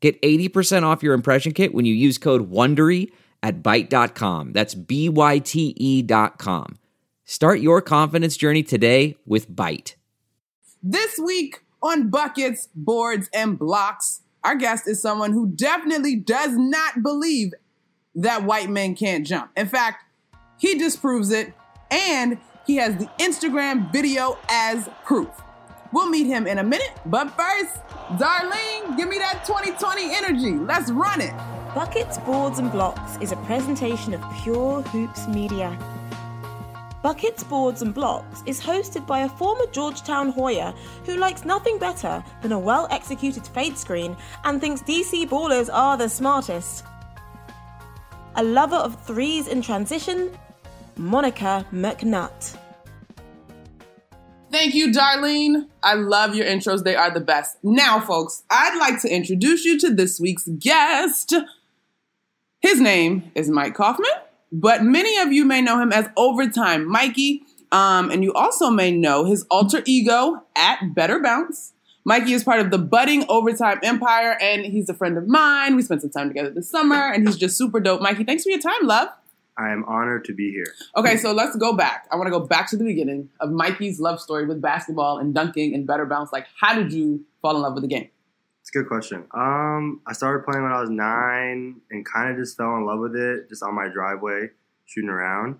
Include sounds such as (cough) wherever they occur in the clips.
Get 80% off your impression kit when you use code WONDERY at Byte.com. That's B-Y-T-E dot com. Start your confidence journey today with Byte. This week on Buckets, Boards, and Blocks, our guest is someone who definitely does not believe that white men can't jump. In fact, he disproves it, and he has the Instagram video as proof. We'll meet him in a minute, but first, Darlene, give me that 2020 energy. Let's run it. Buckets, Boards and Blocks is a presentation of Pure Hoops Media. Buckets, Boards and Blocks is hosted by a former Georgetown Hoya who likes nothing better than a well executed fade screen and thinks DC ballers are the smartest. A lover of threes in transition, Monica McNutt. Thank you, Darlene. I love your intros. They are the best. Now, folks, I'd like to introduce you to this week's guest. His name is Mike Kaufman, but many of you may know him as Overtime Mikey. Um, and you also may know his alter ego at Better Bounce. Mikey is part of the budding Overtime Empire, and he's a friend of mine. We spent some time together this summer, and he's just super dope. Mikey, thanks for your time, love. I am honored to be here. Okay, so let's go back. I want to go back to the beginning of Mikey's love story with basketball and dunking and better bounce. Like, how did you fall in love with the game? It's a good question. Um, I started playing when I was nine and kind of just fell in love with it just on my driveway, shooting around.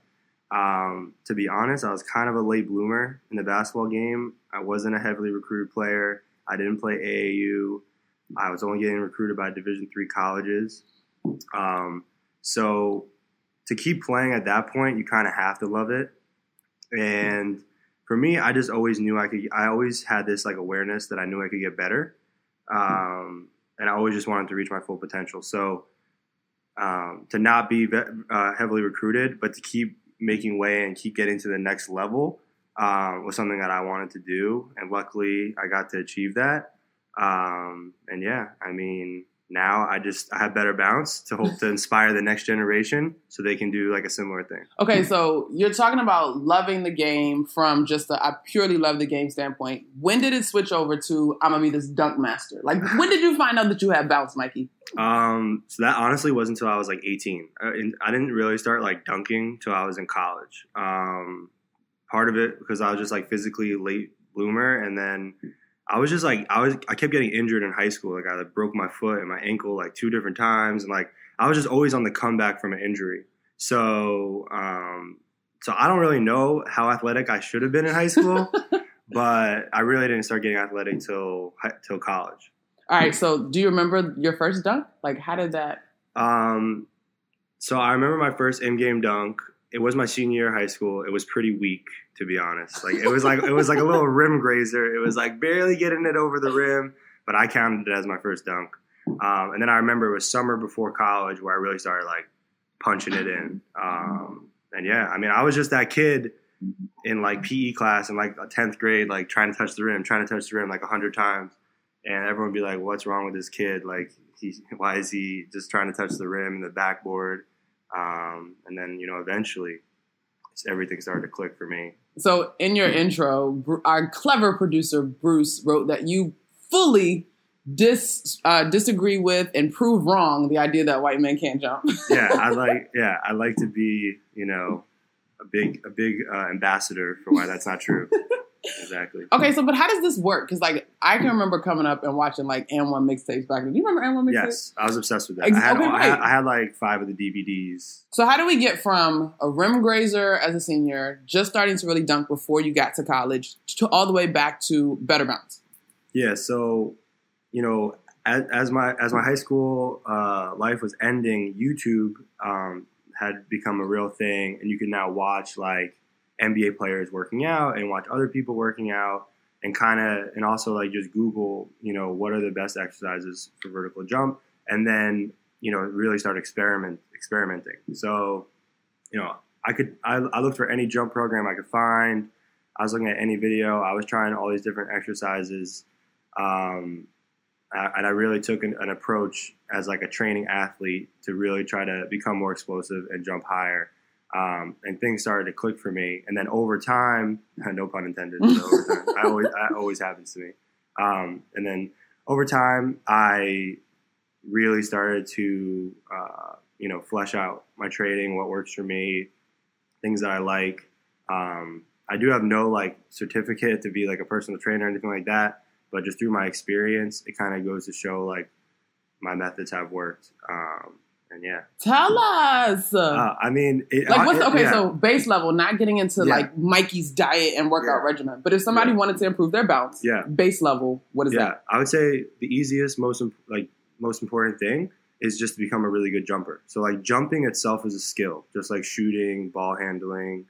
Um, to be honest, I was kind of a late bloomer in the basketball game. I wasn't a heavily recruited player. I didn't play AAU. I was only getting recruited by Division three colleges. Um, so to keep playing at that point, you kind of have to love it. And for me, I just always knew I could. I always had this like awareness that I knew I could get better, um, and I always just wanted to reach my full potential. So um, to not be uh, heavily recruited, but to keep making way and keep getting to the next level um, was something that I wanted to do, and luckily I got to achieve that. Um, and yeah, I mean, now I just I have better bounce to hope to inspire the next generation so they can do like a similar thing. Okay, so you're talking about loving the game from just a I purely love the game standpoint. When did it switch over to I'm gonna be this dunk master? Like when did you find out that you had bounce, Mikey? Um, so that honestly wasn't until I was like 18. I, I didn't really start like dunking till I was in college. Um, part of it because I was just like physically late bloomer, and then I was just like I was I kept getting injured in high school. Like I broke my foot and my ankle like two different times, and like I was just always on the comeback from an injury. So um, so I don't really know how athletic I should have been in high school, (laughs) but I really didn't start getting athletic till till college. All right. So do you remember your first dunk? Like how did that? Um, so I remember my first in game dunk it was my senior year of high school. It was pretty weak, to be honest. Like it was like it was like a little (laughs) rim grazer. It was like barely getting it over the rim, but I counted it as my first dunk. Um, and then I remember it was summer before college where I really started like punching it in. Um, and yeah, I mean, I was just that kid in like PE class in like tenth grade, like trying to touch the rim, trying to touch the rim like a hundred times, and everyone would be like, "What's wrong with this kid? Like, he, why is he just trying to touch the rim and the backboard?" Um, and then, you know, eventually everything started to click for me. So, in your intro, our clever producer, Bruce, wrote that you fully dis uh, disagree with and prove wrong the idea that white men can't jump. (laughs) yeah, I like. Yeah, I like to be, you know, a big a big uh, ambassador for why that's not true (laughs) exactly. Okay, so but how does this work? Because like I can remember coming up and watching like AND1 mixtapes back then. Do you remember AND1 mixtapes? Yes, I was obsessed with that. Ex- I, had, okay, I, had, I had like five of the DVDs. So how do we get from a rim grazer as a senior, just starting to really dunk before you got to college, to all the way back to better bounce? Yeah, so you know, as, as my as my high school uh, life was ending, YouTube um, had become a real thing, and you can now watch like NBA players working out and watch other people working out and kind of and also like just Google, you know, what are the best exercises for vertical jump, and then you know, really start experiment experimenting. So, you know, I could I, I looked for any jump program I could find. I was looking at any video. I was trying all these different exercises, um, and I really took an, an, approach as like a training athlete to really try to become more explosive and jump higher. Um, and things started to click for me. And then over time, (laughs) no pun intended, (laughs) I always that always happens to me. Um, and then over time, I really started to uh, you know flesh out my trading, what works for me, things that I like. Um, I do have no like certificate to be like a personal trainer or anything like that, but just through my experience, it kind of goes to show like my methods have worked. Um, and yeah, tell us. Uh, I mean, it, like what's it, okay? Yeah. So base level, not getting into yeah. like Mikey's diet and workout yeah. regimen, but if somebody wanted to improve their bounce, yeah, base level, what is yeah, that? I would say the easiest, most like most important thing is just to become a really good jumper. So like jumping itself is a skill, just like shooting, ball handling.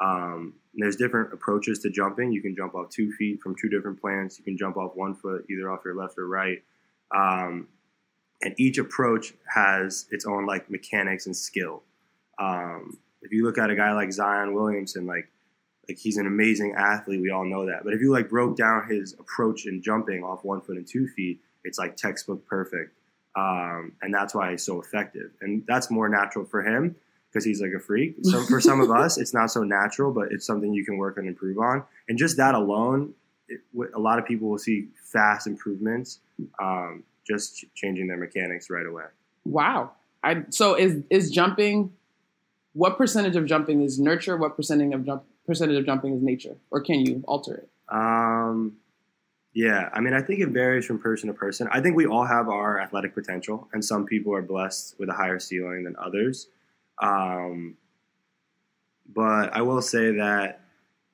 Um, there's different approaches to jumping. You can jump off two feet from two different plants. You can jump off one foot, either off your left or right. Um, and each approach has its own like mechanics and skill. Um, if you look at a guy like Zion Williamson, like like he's an amazing athlete, we all know that. But if you like broke down his approach in jumping off one foot and two feet, it's like textbook perfect. Um, and that's why he's so effective. And that's more natural for him because he's like a freak. So for some of us, it's not so natural, but it's something you can work and improve on. And just that alone, it, a lot of people will see fast improvements um, just changing their mechanics right away. Wow. I, so is is jumping? What percentage of jumping is nurture? What percentage of jump percentage of jumping is nature, or can you alter it? Um, yeah, I mean, I think it varies from person to person. I think we all have our athletic potential, and some people are blessed with a higher ceiling than others. Um, but I will say that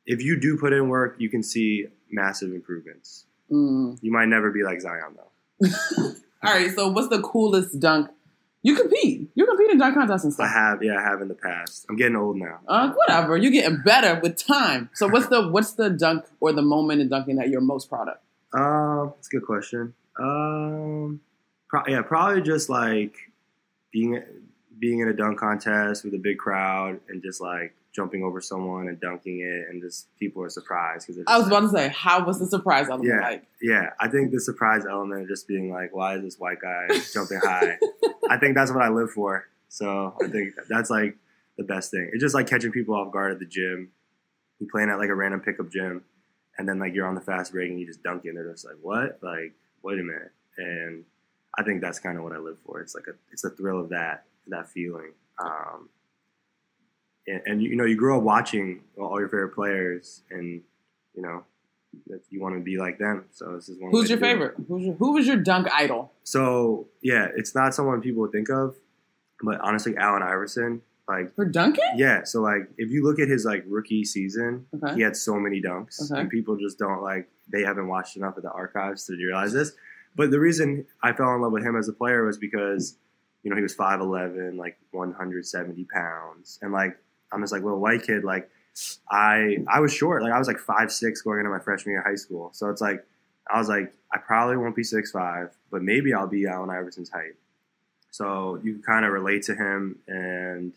if you do put in work, you can see massive improvements. Mm. You might never be like Zion though. (laughs) All right, so what's the coolest dunk? You compete. You compete in dunk contests and stuff. I have, yeah, I have in the past. I'm getting old now. Uh, whatever. You're getting better with time. So what's the what's the dunk or the moment in dunking that you're most proud of? Um, that's a good question. Um, pro- yeah, probably just like being being in a dunk contest with a big crowd and just like jumping over someone and dunking it, and just people are surprised because I was about to say, how was the surprise element yeah, like? Yeah, I think the surprise element of just being like, why is this white guy (laughs) jumping high? I think that's what I live for. So I think that's like the best thing. It's just like catching people off guard at the gym. You're playing at like a random pickup gym, and then like you're on the fast break and you just dunk it. And they're just like, what? Like, wait a minute. And I think that's kind of what I live for. It's like a it's the thrill of that that feeling. Um, and, and you know, you grow up watching all your favorite players, and you know, you want to be like them. So this is one. Who's your favorite? Who's your, who was your dunk idol? So yeah, it's not someone people would think of, but honestly, Allen Iverson. Like for dunking? Yeah. So like, if you look at his like rookie season, okay. he had so many dunks, okay. and people just don't like they haven't watched enough of the archives to realize this. But the reason I fell in love with him as a player was because, you know, he was 5'11, like 170 pounds. And like, I'm this like little white kid. Like, I I was short. Like, I was like five six going into my freshman year of high school. So it's like, I was like, I probably won't be six five, but maybe I'll be Allen Iverson's height. So you kind of relate to him. And,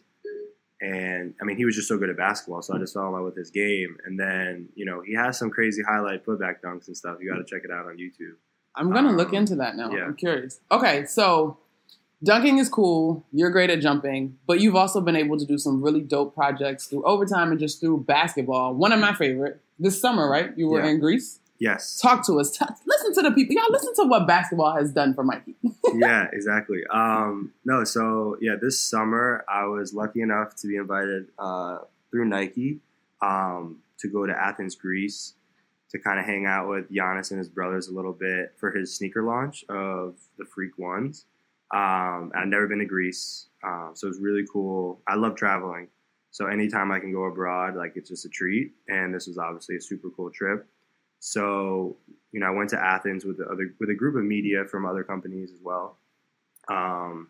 and I mean, he was just so good at basketball. So I just fell in love with his game. And then, you know, he has some crazy highlight putback dunks and stuff. You got to check it out on YouTube. I'm gonna um, look into that now. Yeah. I'm curious. Okay, so dunking is cool. You're great at jumping, but you've also been able to do some really dope projects through overtime and just through basketball. One of my favorite this summer, right? You were Yeah. in Greece. Yes. Talk to us. T- listen to the people. Y'all listen to what basketball has done for Mikey. (laughs) yeah, exactly. Um, no, so yeah, this summer I was lucky enough to be invited uh, through Nike um, to go to Athens, Greece, to kind of hang out with Giannis and his brothers a little bit for his sneaker launch of the Freak Ones. Um, I've never been to Greece, um, so it's really cool. I love traveling, so anytime I can go abroad, like it's just a treat. And this was obviously a super cool trip. So you know, I went to Athens with the other with a group of media from other companies as well, um,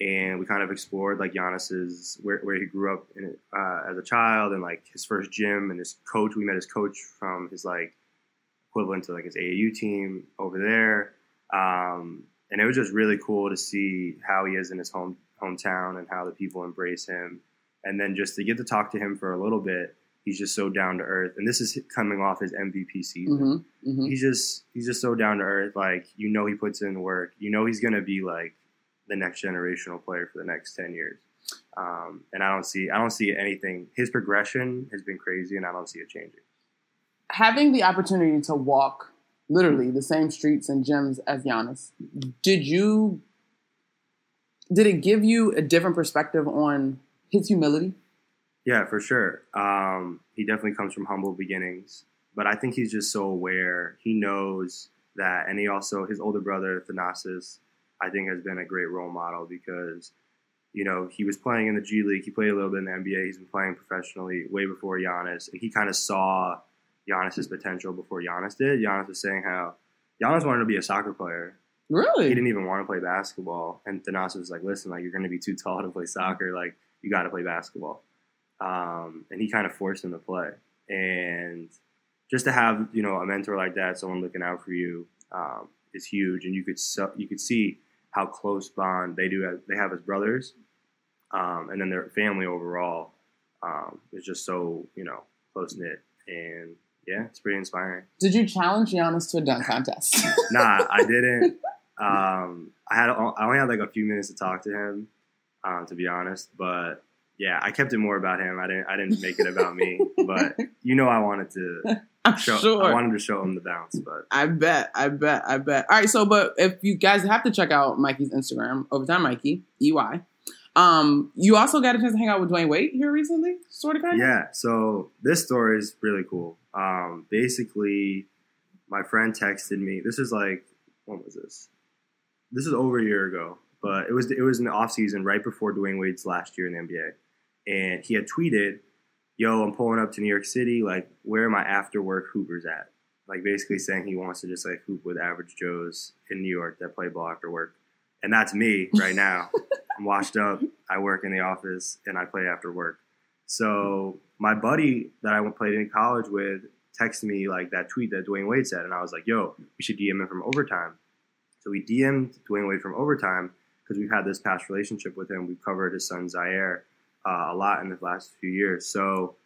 and we kind of explored like Giannis's where, where he grew up in, uh, as a child and like his first gym and his coach. We met his coach from his like equivalent to like his AAU team over there. Um, and it was just really cool to see how he is in his home hometown and how the people embrace him. And then just to get to talk to him for a little bit, he's just so down to earth. And this is coming off his MVP season. Mm-hmm. Mm-hmm. He's just he's just so down to earth. Like you know, he puts in work. You know, he's gonna be like the next generational player for the next ten years. Um, and I don't see I don't see anything. His progression has been crazy, and I don't see it changing. Having the opportunity to walk literally the same streets and gyms as Giannis, did you did it give you a different perspective on his humility? Yeah, for sure. Um, he definitely comes from humble beginnings, but I think he's just so aware. He knows that, and he also his older brother Thanasis, I think, has been a great role model because you know he was playing in the G League. He played a little bit in the NBA. He's been playing professionally way before Giannis, and he kind of saw Giannis's potential before Giannis did. Giannis was saying how Giannis wanted to be a soccer player. Really? He didn't even want to play basketball, and Thanasis was like, "Listen, like you're going to be too tall to play soccer. Like you got to play basketball." Um, and he kind of forced him to play. And just to have you know a mentor like that, someone looking out for you, um, is huge. And you could so, you could see how close bond they do. Have, they have as brothers, um, and then their family overall um, is just so you know close knit. And yeah, it's pretty inspiring. Did you challenge Giannis to a dunk contest? (laughs) nah, I (laughs) didn't. Um, I had I only had like a few minutes to talk to him, um, to be honest. But yeah, I kept it more about him. I didn't I didn't make it about me. But (laughs) you know, I wanted to I'm show. sure. I wanted to show him the bounce. But I bet, I bet, I bet. All right, so but if you guys have to check out Mikey's Instagram, Overtime Mikey, EY. Um, you also got a chance to hang out with Dwyane Wade here recently, sort of kind of. yeah, so this story is really cool. Um, basically, my friend texted me. This is like when was this? This is over a year ago, but it was it was in the off season right before Dwyane Wade's last year in the NBA, and he had tweeted, "Yo, I'm pulling up to New York City. Like, where are my after work hoopers at?" Like basically saying he wants to just like hoop with average Joes in New York that play ball after work, and that's me right now. (laughs) I'm washed up. I work in the office and I play after work. So my buddy that I played in college with texted me like that tweet that Dwyane Wade said, and I was like, "Yo, we should DM him from overtime." So we DM'd Dwyane Wade from overtime because we've had this past relationship with him. We've covered his son Zaire uh, a lot in the last few years. So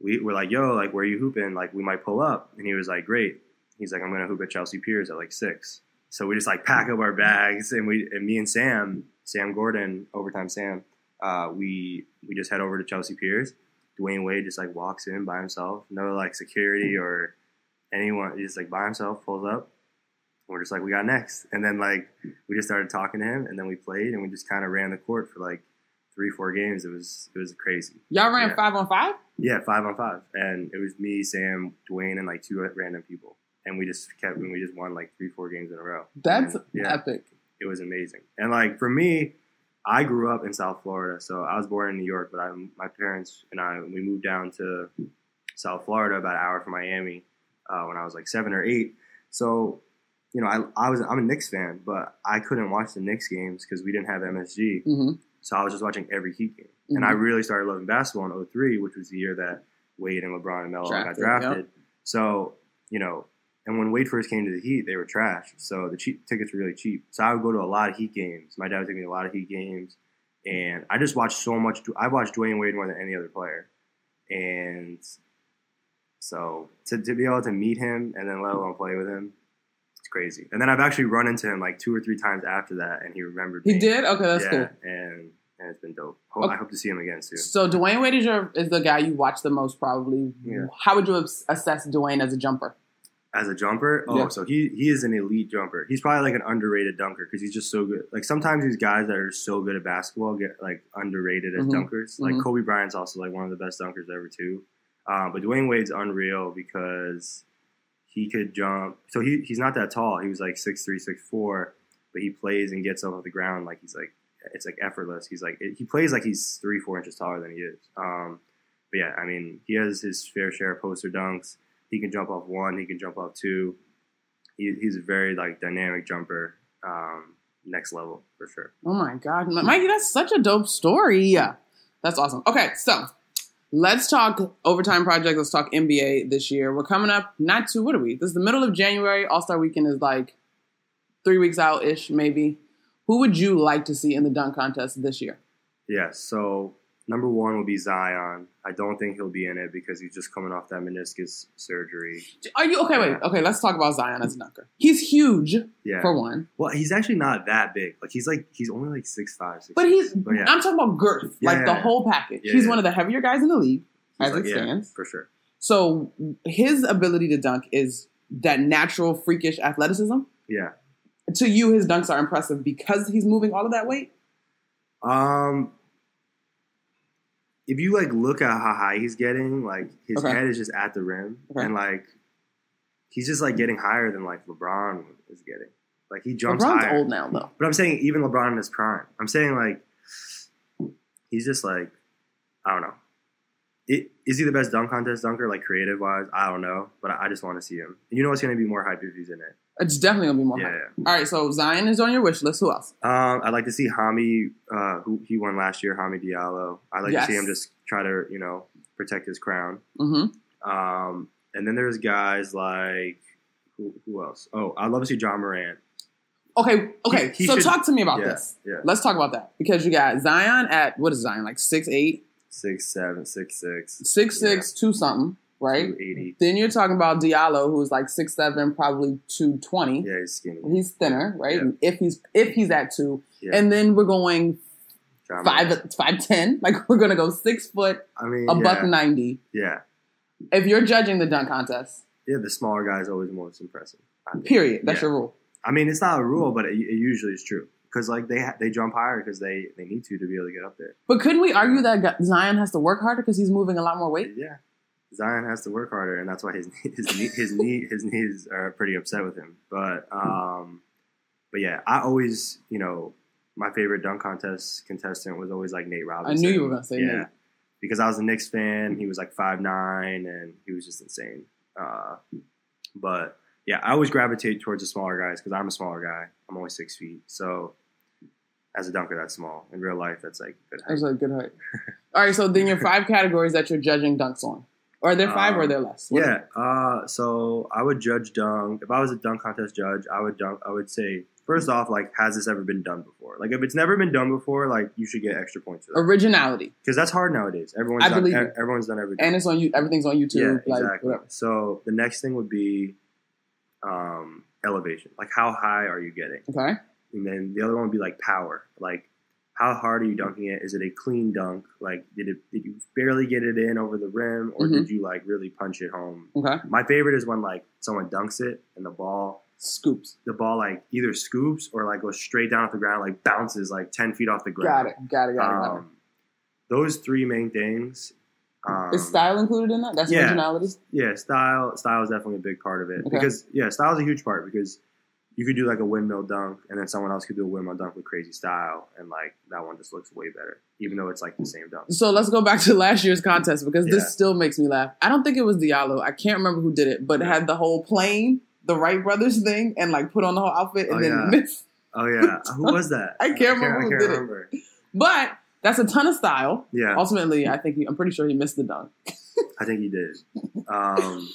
we were like, "Yo, like, where are you hooping? Like, we might pull up." And he was like, "Great." He's like, "I'm gonna hoop at Chelsea Piers at like six. So we just like pack up our bags and we and me and Sam, Sam Gordon, overtime Sam, uh, we we just head over to Chelsea Piers. Dwyane Wade just like walks in by himself, no like security or anyone. He's just like by himself, pulls up. We're just like, we got next, and then like we just started talking to him, and then we played, and we just kind of ran the court for like three, four games. It was it was crazy. Y'all ran Yeah. five on five. Yeah, five on five, and it was me, Sam, Dwyane, and like two random people, and we just kept and we just won like three, four games in a row. That's And, yeah, epic. it was amazing. And like for me, I grew up in South Florida, so I was born in New York, but I, my parents and I we moved down to South Florida about an hour from Miami uh, when I was like seven or eight. So you know, I, I was I'm a Knicks fan, but I couldn't watch the Knicks games because we didn't have MSG. hmm So I was just watching every Heat game. And I really started loving basketball in 03, which was the year that Wade and LeBron and Melo got Drafted, drafted. So, you know, and when Wade first came to the Heat, they were trash. So the cheap tickets were really cheap. So I would go to a lot of Heat games. My dad would take me to a lot of Heat games. And I just watched so much. I watched Dwyane Wade more than any other player. And so to, to be able to meet him and then let alone play with him, it's crazy. And then I've actually run into him like two or three times after that, and he remembered me He did. Okay, that's yeah, cool. and and it's been dope. Hope, Okay. I hope to see him again soon. So Dwyane Wade is your is the guy you watch the most, probably. Yeah. How would you assess Dwyane as a jumper? As a jumper, oh, Yeah. so he he is an elite jumper. He's probably like an underrated dunker because he's just so good. Like sometimes these guys that are so good at basketball get like underrated as Mhm. dunkers. Like Mhm. Kobe Bryant's also like one of the best dunkers ever too. Um, but Dwyane Wade's unreal because he could jump. So he he's not that tall. He was like six three, six four, but he plays and gets up off the ground like he's like it's like effortless. He's like he plays like he's three four inches taller than he is. Um, but yeah, I mean he has his fair share of poster dunks. He can jump off one. He can jump off two. He, he's a very like dynamic jumper. Um, next level for sure. Oh my God, Mikey, that's such a dope story. Yeah. That's awesome. Okay, so let's talk overtime project. Let's talk NBA this year. We're coming up not too. What are we? This is the middle of January. All Star Weekend is like three weeks out ish, maybe. Who would you like to see in the dunk contest this year? Yeah, so number one will be Zion. I don't think he'll be in it because he's just coming off that meniscus surgery. Are you okay? Wait, okay. Let's talk about Zion as a dunker. He's huge Yeah. for one, Well, he's actually not that big. Like he's like he's only like six five, six. but he's. But yeah. I'm talking about girth, Yeah, like the yeah, yeah. whole package. Yeah, he's yeah. one of the heavier guys in the league, He's as like- it yeah, stands. for sure. So his ability to dunk is that natural, freakish athleticism. Yeah. To you, his dunks are impressive because he's moving all of that weight. Um, if you like look at how high he's getting, like his Okay. head is just at the rim, Okay. and like he's just like getting higher than like LeBron is getting. Like he jumps LeBron's higher. old now, though. But I'm saying even LeBron in his prime. I'm saying like he's just like I don't know. It, is he the best dunk contest dunker, like creative wise? I don't know, but I, I just want to see him. And you know what's going to be more hype if he's in it. It's definitely gonna be more. Yeah, hype. All right, so Zion is on your wish list. Who else? Um, I'd like to see Hami, uh, who he won last year, Hami Diallo. I'd like Yes. to see him just try to, you know, protect his crown. Mm-hmm. Um, and then there's guys like who, who else? Oh, I'd love to see Ja Morant. Okay, okay. He- he so should- talk to me about yeah, this. yeah. Let's talk about that because you got Zion at what is Zion like six eight, Six seven, six six, six six, two something, right? Then you're talking about Diallo, who's like six seven, probably two twenty. Yeah, he's skinny. He's thinner, right? Yeah. If he's if he's at two, Yeah. and then we're going Morant. five five ten. (laughs) Like we're gonna go six foot, I mean, a yeah, buck ninety. yeah, If you're judging the dunk contest, yeah. The smaller guy is always most impressive. I think. period. That's your rule. I mean, it's not a rule, but it, it usually is true because like they ha- they jump higher because they they need to to be able to get up there. But couldn't we argue that Zion has to work harder because he's moving a lot more weight? Yeah, Zion has to work harder, and that's why his (laughs) his knee, his knee his knees are pretty upset with him. But um, but yeah, I always you know my favorite dunk contest contestant was always like Nate Robinson. I knew you were gonna say yeah, Nate. because I was a Knicks fan. He was like five nine, and he was just insane. Uh, but yeah, I always gravitate towards the smaller guys because I'm a smaller guy. I'm only six feet, so. As a dunker, that's small. In real life, that's like good height. That's a good height. All right, so then your (laughs) five categories that you're judging dunks on. Or they're there five or are Um, there less? What- Yeah. Uh, so I would judge dunk. If I was a dunk contest judge, I would dunk. I would say first off, like, has this ever been done before? Like, if it's never been done before, like, you should get extra points for that Originality. because that's hard nowadays. Everyone's I done. believe e- everyone's done everything. And it's on you. Everything's on yeah, YouTube. like exactly. whatever. So the next thing would be um, elevation. Like, how high are you getting? Okay. And then the other one would be like power. Like, how hard are you dunking it? Is it a clean dunk? Like, did it did you barely get it in over the rim, or Mhm. did you like really punch it home? Okay. My favorite is when like someone dunks it and the ball, Scoops. the ball like either scoops or like goes straight down off the ground, like bounces like ten feet off the Got ground. it. Got it. Got it. Got it. Um, those three main things. Um, Is style included in that? That's yeah. originality. yeah, style. Style is definitely a big part of it Okay. because yeah, style is a huge part because you could do like a windmill dunk and then someone else could do a windmill dunk with crazy style and like that one just looks way better, even though it's like the same dunk. So let's go back to (laughs) last year's contest because Yeah. this still makes me laugh. I don't think it was Diallo. I can't remember who did it, but it had the whole plane, the Wright brothers thing, and like put on the whole outfit and Oh, then yeah. (laughs) miss. Oh yeah, (laughs) who was that? I can't remember who I can't did it. But that's a ton of style. Yeah, Ultimately, I think he, I'm pretty sure he missed the dunk. I think he did. Um,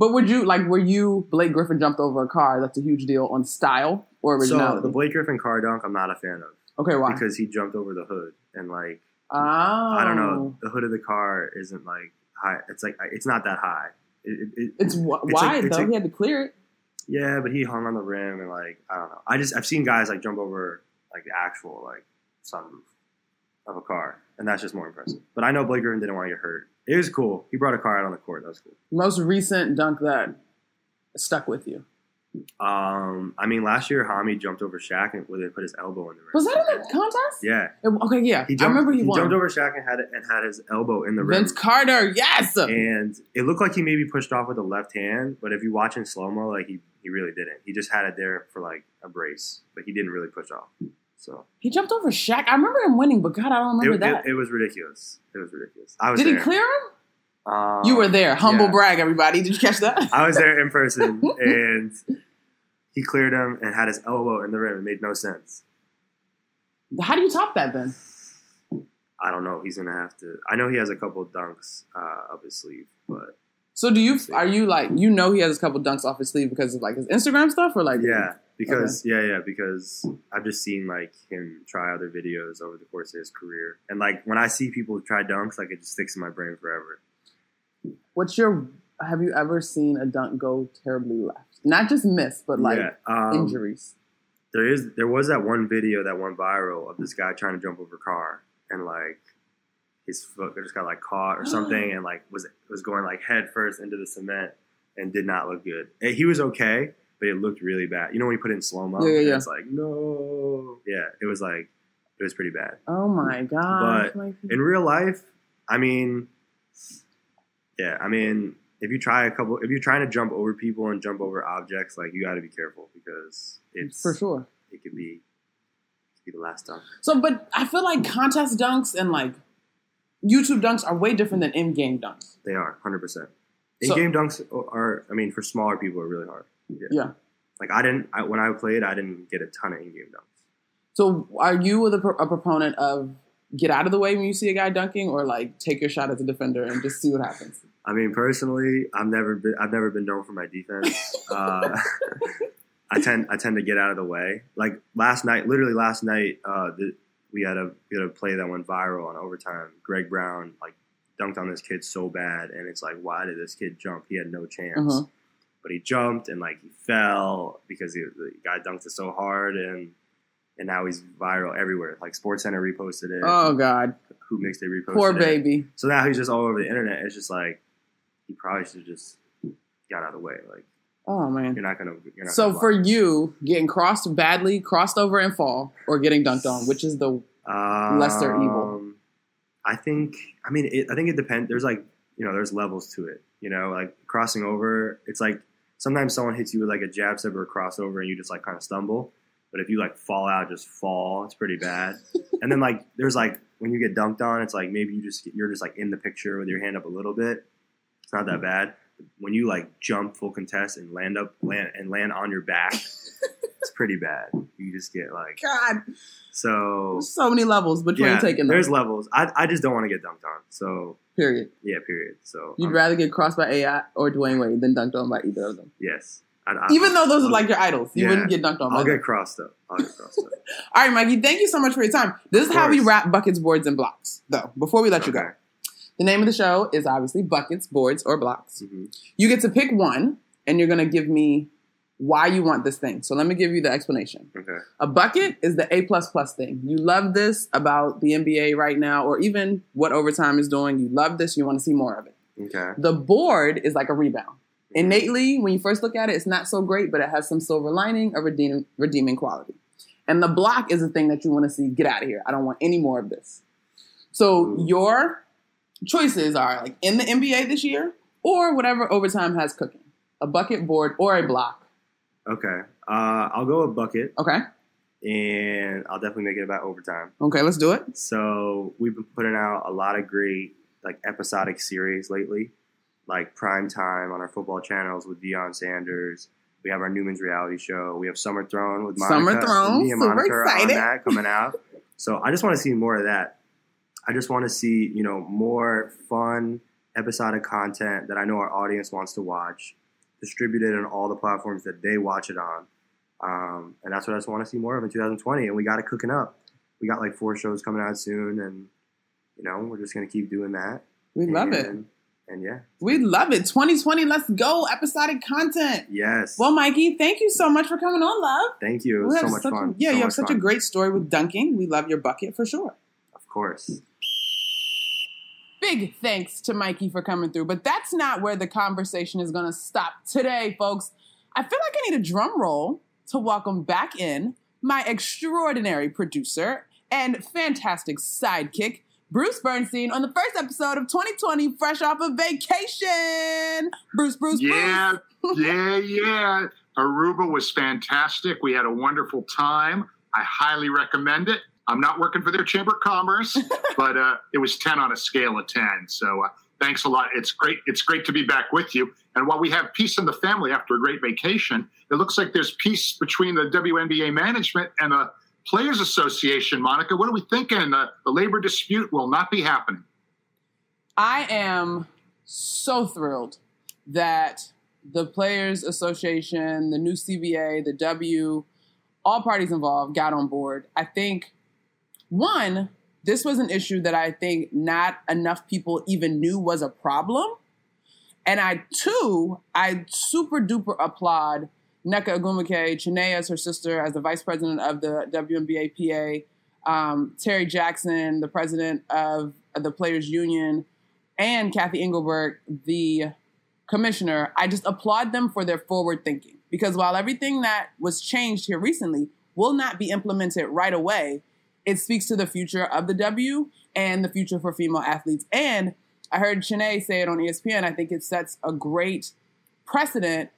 But would you like? Were you Blake Griffin jumped over a car? That's a huge deal on style or so the Blake Griffin car dunk, I'm not a fan of. okay, why? because he jumped over the hood and like oh, I don't know oh. the hood of the car isn't like high. It's like it's not that high. It, it- It's It's wide like- it's though. like- he had to clear it. yeah, but he hung on the rim and like I don't know. I just I've seen guys like jump over like the actual like sunroof of a car, and that's just more impressive. But I know Blake Griffin didn't want to get hurt. It was cool. He brought a car out on the court. That was cool. Most recent dunk that stuck with you Um, I mean, last year Hami jumped over Shaq and where they put his elbow in the rim. was that in the contest? Yeah, It- okay, yeah. he I jumped. remember he, he won. jumped over Shaq and had it, and had his elbow in the rim. Vince Carter, yes. and it looked like he maybe pushed off with the left hand, but if you watch in slow mo, like he, he really didn't. He just had it there for like a brace, but he didn't really push off. So He jumped over Shaq. I remember him winning, but God, I don't remember it, that. it, it was ridiculous. It was ridiculous. I was Did he clear him? Um, you were there. Humble yeah. brag, everybody. Did you catch that? (laughs) I was there in person, (laughs) and he cleared him and had his elbow in the rim. It made no sense. How do you top that then? I don't know. He's gonna have to. I know he has a couple dunks uh, up his sleeve, but So do you are you like you know he has a couple dunks off his sleeve because of like his Instagram stuff or like Yeah, because yeah, yeah, because I've just seen like him try other videos over the course of his career, and like when I see people try dunks, like it just sticks in my brain forever. What's your have you ever seen a dunk go terribly left? Not just miss, but like yeah, um, injuries. There is there was that one video that went viral of this guy trying to jump over a car and like his foot just got like caught or something (gasps) and like was was going like head first into the cement and did not look good. And he was okay, but it looked really bad. You know when you put it in slow mo, Yeah, yeah, yeah. it's like no, yeah, it was like it was pretty bad. Oh my god! But in real life, I mean, yeah, I mean, if you try a couple, if you're trying to jump over people and jump over objects, like you got to be careful because it's for sure. it could be it could be the last time. So, but I feel like contest dunks and like YouTube dunks are way different than in-game dunks. They are hundred percent. In-game dunks are, I mean, for smaller people, are really hard. Yeah. Yeah. Like I didn't I, when I played, I didn't get a ton of in-game dunks. So, are you a, a proponent of get out of the way when you see a guy dunking, or like take your shot as a defender and just see what happens? I mean, personally, I've never been I've never been known for my defense. (laughs) uh, (laughs) I tend I tend to get out of the way. Like last night, literally last night, uh, the, we had a we had a play that went viral on overtime. Greg Brown like dunked on this kid so bad, and it's like, why did this kid jump? He had no chance. Uh-huh. But he jumped and like he fell because he, the guy dunked it so hard, and and now he's viral everywhere. Like Sports Center reposted it. Oh God, who Hoop Mixtape reposted poor it. baby. So now he's just all over the internet. It's just like he probably should have just got out of the way. Like Oh man. you're not gonna. You're not So gonna for you, getting crossed badly, crossed over and fall, or getting dunked on, which is the lesser evil? Um, I think. I mean, it, I think it depends. There's like you know, there's levels to it. You know, like crossing over. It's like sometimes someone hits you with like a jab step or a crossover, and you just like kind of stumble. But if you like fall out, just fall, it's pretty bad. (laughs) and then like there's like when you get dunked on, it's like maybe you just get you're just like in the picture with your hand up a little bit. It's not that bad. When you like jump full contest and land up land and land on your back, (laughs) it's pretty bad. You just get like God, so. there's so many levels between Yeah, taking them. there's levels. I, I just don't want to get dunked on. So Period. yeah, period. So You'd um, rather get crossed by AI or Dwyane Wade than dunked on by either of them. yes. I, I, Even though those are like your idols, you Yeah. wouldn't get dunked on. I'll them. get crossed up. I'll get crossed up. (laughs) All right, Mikey. Thank you so much for your time. This is how we wrap buckets, boards, and blocks. Though before we let you go, Okay. The name of the show is obviously buckets, boards, or blocks. Mhm. You get to pick one, and you're gonna give me why you want this thing. So let me give you the explanation. Okay. A bucket is the A plus plus thing. You love this about the NBA right now, or even what overtime is doing. You love this. You want to see more of it. Okay. The board is like a rebound. Innately, when you first look at it, it's not so great, but it has some silver lining, a redeeming, redeeming quality. And the block is the thing that you want to see get out of here. I don't want any more of this. So Ooh. your choices are like in the NBA this year or whatever overtime has cooking a bucket, board, or a block. Okay. Uh, I'll go a bucket, Okay. and I'll definitely make it about overtime. Okay, let's do it. So we've been putting out a lot of great like episodic series lately, like Prime Time on our football channels with Deion Sanders. We have our Newman's reality show. We have Summer Throne with Monica. Summer Throne, Me and super Monica are excited. on that coming out. so I just want to see more of that. I just want to see you know more fun episodic content that I know our audience wants to watch, distributed on all the platforms that they watch it on. Um, and that's what I just want to see more of in 2020. And we got it cooking up. We got like four shows coming out soon, and you know we're just gonna keep doing that. We love it. And- And yeah, We love it. 2020, let's go. Episodic content. yes. Well, Mikey, thank you so much for coming on, love. thank you. It was so much such fun. yeah, So you have such a great story with dunking. We love your bucket for sure. Of course. Big thanks to Mikey for coming through, but that's not where the conversation is going to stop today, folks. I feel like I need a drum roll to welcome back in my extraordinary producer and fantastic sidekick, Bruce Bernstein, on the first episode of 2020, fresh off of vacation. Bruce, Bruce, Yeah, Bruce. (laughs) yeah, yeah. Aruba was fantastic. We had a wonderful time. I highly recommend it. I'm not working for their Chamber of Commerce, (laughs) but uh, it was 10 on a scale of 10. So uh, thanks a lot. It's great. It's great to be back with you. And while we have peace in the family after a great vacation, it looks like there's peace between the WNBA management and the Players Association. Monica, what are we thinking? The, the labor dispute will not be happening. I am so thrilled that the Players Association, the new CBA, the W, all parties involved got on board. I think, one, this was an issue that I think not enough people even knew was a problem. And I, two, I super duper applaud Nneka Ogwumike, Chiney as her sister, as the vice president of the WNBA PA, um, Terri Jackson, the president of the Players Union, and Cathy Engelbert, the commissioner. I just applaud them for their forward thinking because while everything that was changed here recently will not be implemented right away, it speaks to the future of the W and the future for female athletes. And I heard Chiney say it on ESPN. I think it sets a great precedent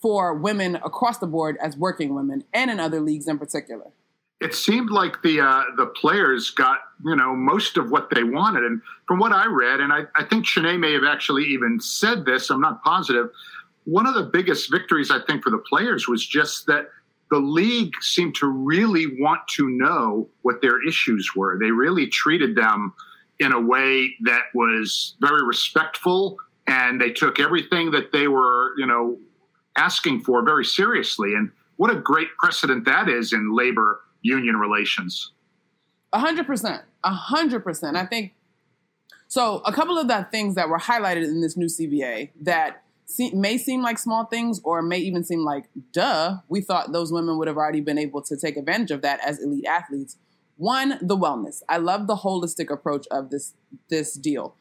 for women across the board as working women and in other leagues in particular. It seemed like the uh, the players got you know most of what they wanted, and from what I read, and I, I think Chiney may have actually even said this. I'm not positive. One of the biggest victories I think for the players was just that the league seemed to really want to know what their issues were. They really treated them in a way that was very respectful, and they took everything that they were you know asking for very seriously. And what a great precedent that is in labor union relations. A hundred percent. A hundred percent. I think so. A couple of the things that were highlighted in this new CBA that may seem like small things or may even seem like duh. We thought those women would have already been able to take advantage of that as elite athletes. One, the wellness. I love the holistic approach of this this deal.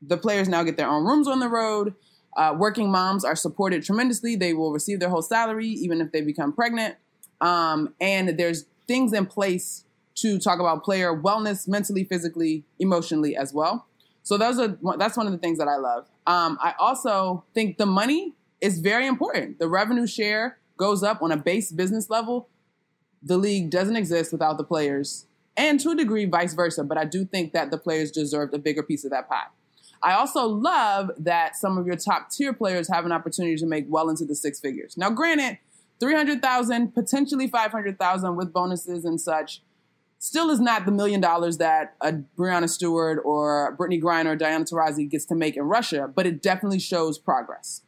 The players now get their own rooms on the road. Uh, working moms are supported tremendously. They will receive their whole salary even if they become pregnant. Um, and there's things in place to talk about player wellness, mentally, physically, emotionally as well. So those are that's one of the things that I love. Um, I also think the money is very important. The revenue share goes up on a base business level. The league doesn't exist without the players, and to a degree, vice versa. But I do think that the players deserved a bigger piece of that pie. I also love that some of your top tier players have an opportunity to make well into the six figures. Now, granted, 300,000, potentially 500,000 with bonuses and such still is not the million dollars that uh, a Breanna Stewart or Brittney Griner or Diana Taurasi gets to make in Russia, but it definitely shows progress.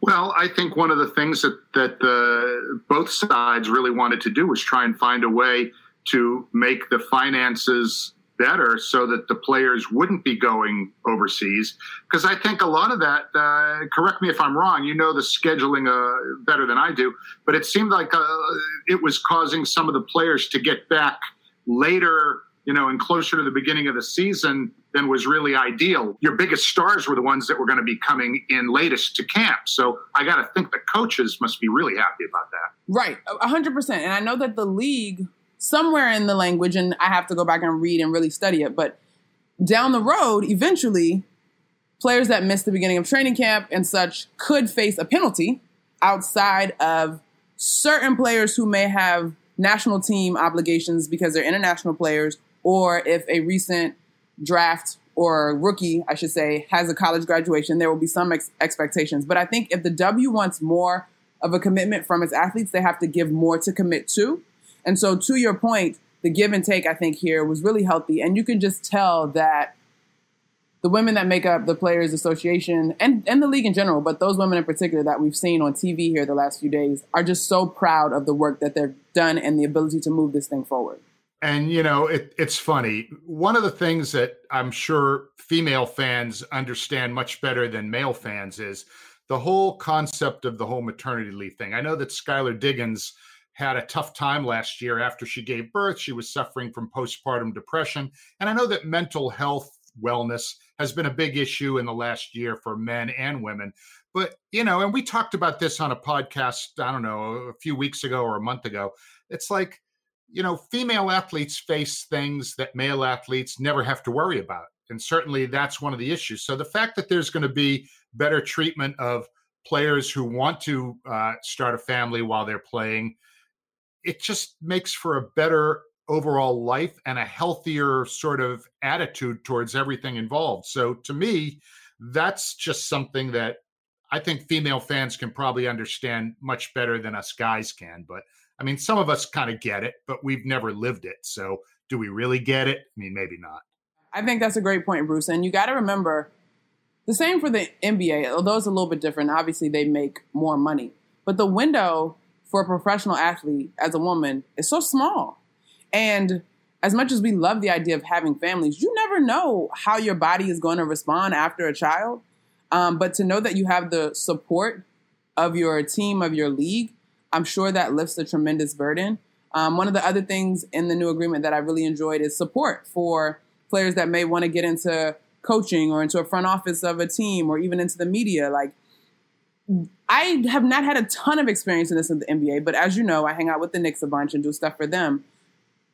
Well, I think one of the things that that the, both sides really wanted to do was try and find a way to make the finances better so that the players wouldn't be going overseas. Because I think a lot of that, uh, correct me if I'm wrong, you know the scheduling uh, better than I do, but it seemed like uh, it was causing some of the players to get back later, you know, and closer to the beginning of the season than was really ideal. Your biggest stars were the ones that were going to be coming in latest to camp. So I got to think the coaches must be really happy about that. Right, 100%. And I know that the league somewhere in the language, and I have to go back and read and really study it. But down the road, eventually, players that miss the beginning of training camp and such could face a penalty outside of certain players who may have national team obligations because they're international players, or if a recent draft or rookie, I should say, has a college graduation, there will be some ex- expectations. But I think if the W wants more of a commitment from its athletes, they have to give more to commit to. And so, to your point, the give and take, I think, here was really healthy. And you can just tell that the women that make up the Players Association and, and the league in general, but those women in particular that we've seen on TV here the last few days, are just so proud of the work that they've done and the ability to move this thing forward. And, you know, it, it's funny. One of the things that I'm sure female fans understand much better than male fans is the whole concept of the whole maternity leave thing. I know that Skylar Diggins had a tough time last year after she gave birth. She was suffering from postpartum depression. And I know that mental health wellness has been a big issue in the last year for men and women. But, you know, and we talked about this on a podcast, I don't know, a few weeks ago or a month ago. It's like, you know, female athletes face things that male athletes never have to worry about. And certainly that's one of the issues. So the fact that there's going to be better treatment of players who want to uh, start a family while they're playing it just makes for a better overall life and a healthier sort of attitude towards everything involved. So to me, that's just something that I think female fans can probably understand much better than us guys can. But I mean, some of us kind of get it, but we've never lived it. So do we really get it? I mean, maybe not. I think that's a great point, Bruce. And you got to remember The same for the NBA, although it's a little bit different. Obviously, they make more money, but the window for a professional athlete as a woman is so small. And as much as we love the idea of having families, you never know how your body is going to respond after a child. Um, but to know that you have the support of your team, of your league, I'm sure that lifts a tremendous burden. Um, one of the other things in the new agreement that I really enjoyed is support for players that may want to get into coaching or into a front office of a team or even into the media. Like, I have not had a ton of experience in this in the NBA, but as you know, I hang out with the Knicks a bunch and do stuff for them.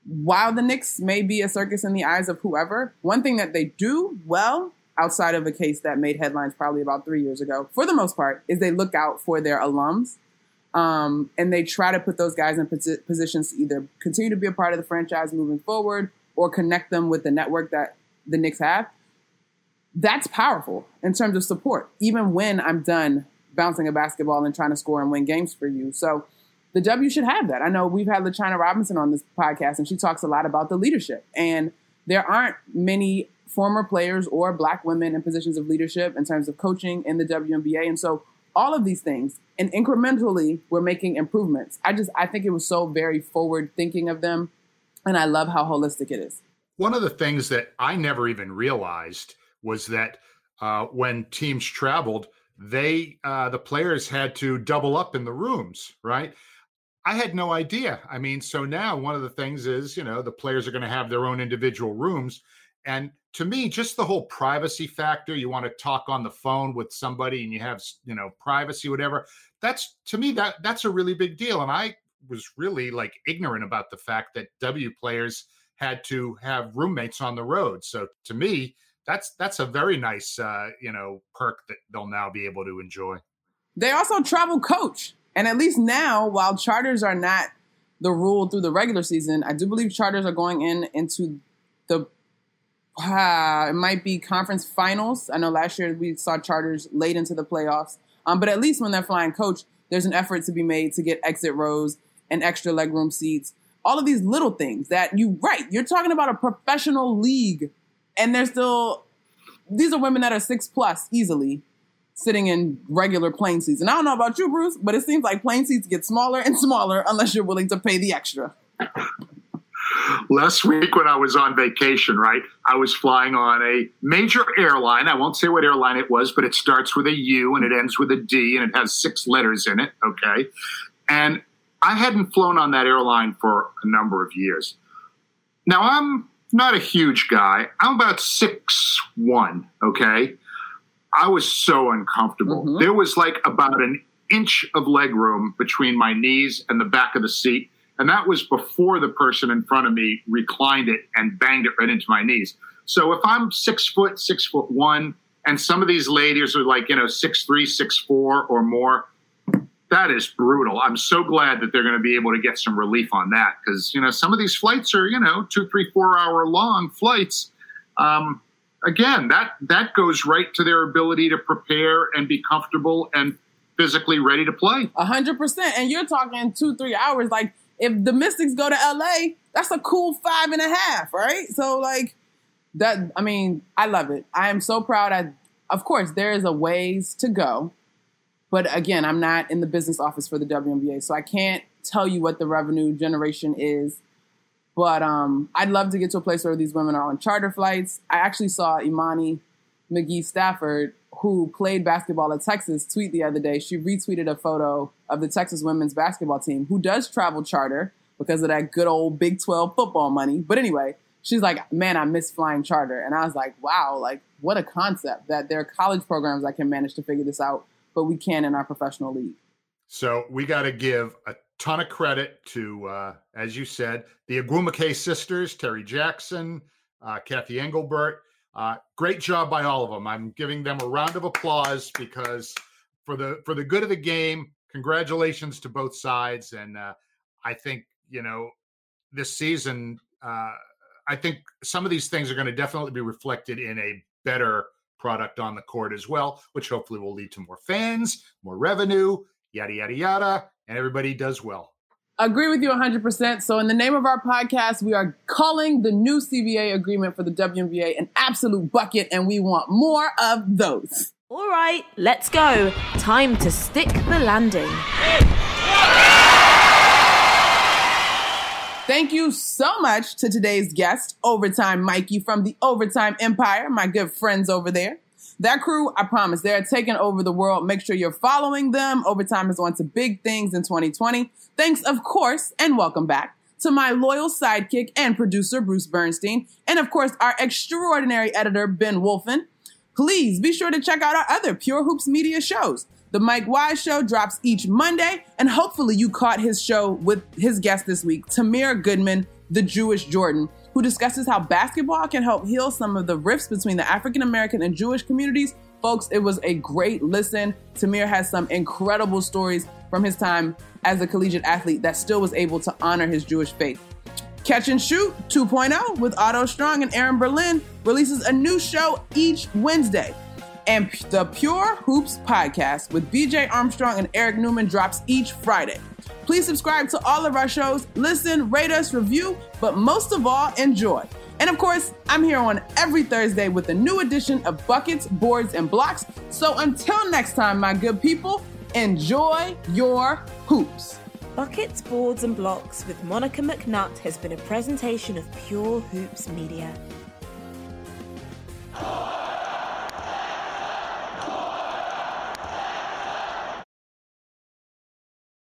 While the Knicks may be a circus in the eyes of whoever, one thing that they do well, outside of a case that made headlines probably about three years ago, for the most part, is they look out for their alums. Um, and they try to put those guys in posi- positions to either continue to be a part of the franchise moving forward or connect them with the network that the Knicks have. That's powerful in terms of support, even when I'm done bouncing a basketball and trying to score and win games for you. So the W should have that. I know we've had LaChina Robinson on this podcast, and she talks a lot about the leadership. And there aren't many former players or black women in positions of leadership in terms of coaching in the WNBA. And so all of these things, and incrementally, we're making improvements. I just I think it was so very forward thinking of them, and I love how holistic it is. One of the things that I never even realized was that uh, when teams traveled, they uh, the players had to double up in the rooms, right? I had no idea. I mean, so now one of the things is, you know, the players are going to have their own individual rooms. And to me, just the whole privacy factor, you want to talk on the phone with somebody and you have, you know, privacy, whatever. That's to me, that that's a really big deal. And I was really like ignorant about the fact that W players had to have roommates on the road. So to me, that's that's a very nice uh, you know perk that they'll now be able to enjoy. They also travel coach, and at least now, while charters are not the rule through the regular season, I do believe charters are going in into the uh, it might be conference finals. I know last year we saw charters late into the playoffs, um, but at least when they're flying coach, there's an effort to be made to get exit rows and extra legroom seats. All of these little things that you right, you're talking about a professional league and they're still these are women that are six plus easily sitting in regular plane seats. And I don't know about you, Bruce, but it seems like plane seats get smaller and smaller unless you're willing to pay the extra. Last week, when I was on vacation, right, I was flying on a major airline. I won't say what airline it was, but it starts with a U and it ends with a D and it has six letters in it. Okay. And I hadn't flown on that airline for a number of years. Now I'm not a huge guy. I'm about six one. Okay, I was so uncomfortable. Mm-hmm. There was like about an inch of leg room between my knees and the back of the seat, and that was before the person in front of me reclined it and banged it right into my knees. So if I'm six foot, six foot one, and some of these ladies are like you know six three, six four or more, that is brutal. I'm so glad that they're going to be able to get some relief on that because you know some of these flights are you know two, three, four hour long flights. Um, again, that that goes right to their ability to prepare and be comfortable and physically ready to play. A hundred percent. And you're talking two, three hours. Like if the Mystics go to LA, that's a cool five and a half, right? So like that. I mean, I love it. I am so proud. I, of course, there is a ways to go but again, I'm not in the business office for the WNBA, so I can't tell you what the revenue generation is. But um, I'd love to get to a place where these women are on charter flights. I actually saw Imani McGee Stafford, who played basketball at Texas, tweet the other day. She retweeted a photo of the Texas women's basketball team, who does travel charter because of that good old Big 12 football money. But anyway, she's like, man, I miss flying charter. And I was like, wow, like what a concept that there are college programs that can manage to figure this out but we can in our professional league. So we got to give a ton of credit to, uh, as you said, the Ogwumike sisters, Terri Jackson, uh, Cathy Engelbert. Uh, great job by all of them. I'm giving them a round of applause because for the for the good of the game, congratulations to both sides. And uh, I think you know this season. Uh, I think some of these things are going to definitely be reflected in a better product on the court as well, which hopefully will lead to more fans, more revenue, yada, yada, yada, and everybody does well. Agree with you 100%. So, in the name of our podcast, we are calling the new CBA agreement for the WNBA an absolute bucket, and we want more of those. All right, let's go. Time to stick the landing. Thank you so much to today's guest, Overtime Mikey from the Overtime Empire, my good friends over there. That crew, I promise, they're taking over the world. Make sure you're following them. Overtime is on to big things in 2020. Thanks, of course, and welcome back to my loyal sidekick and producer, Bruce Bernstein, and of course, our extraordinary editor, Ben Wolfen. Please be sure to check out our other Pure Hoops media shows. The Mike Wise Show drops each Monday, and hopefully you caught his show with his guest this week, Tamir Goodman, the Jewish Jordan, who discusses how basketball can help heal some of the rifts between the African American and Jewish communities. Folks, it was a great listen. Tamir has some incredible stories from his time as a collegiate athlete that still was able to honor his Jewish faith. Catch and Shoot 2.0 with Otto Strong and Aaron Berlin releases a new show each Wednesday. And the Pure Hoops podcast with BJ Armstrong and Eric Newman drops each Friday. Please subscribe to all of our shows, listen, rate us, review, but most of all, enjoy. And of course, I'm here on every Thursday with a new edition of Buckets, Boards, and Blocks. So until next time, my good people, enjoy your hoops. Buckets, Boards, and Blocks with Monica McNutt has been a presentation of Pure Hoops Media.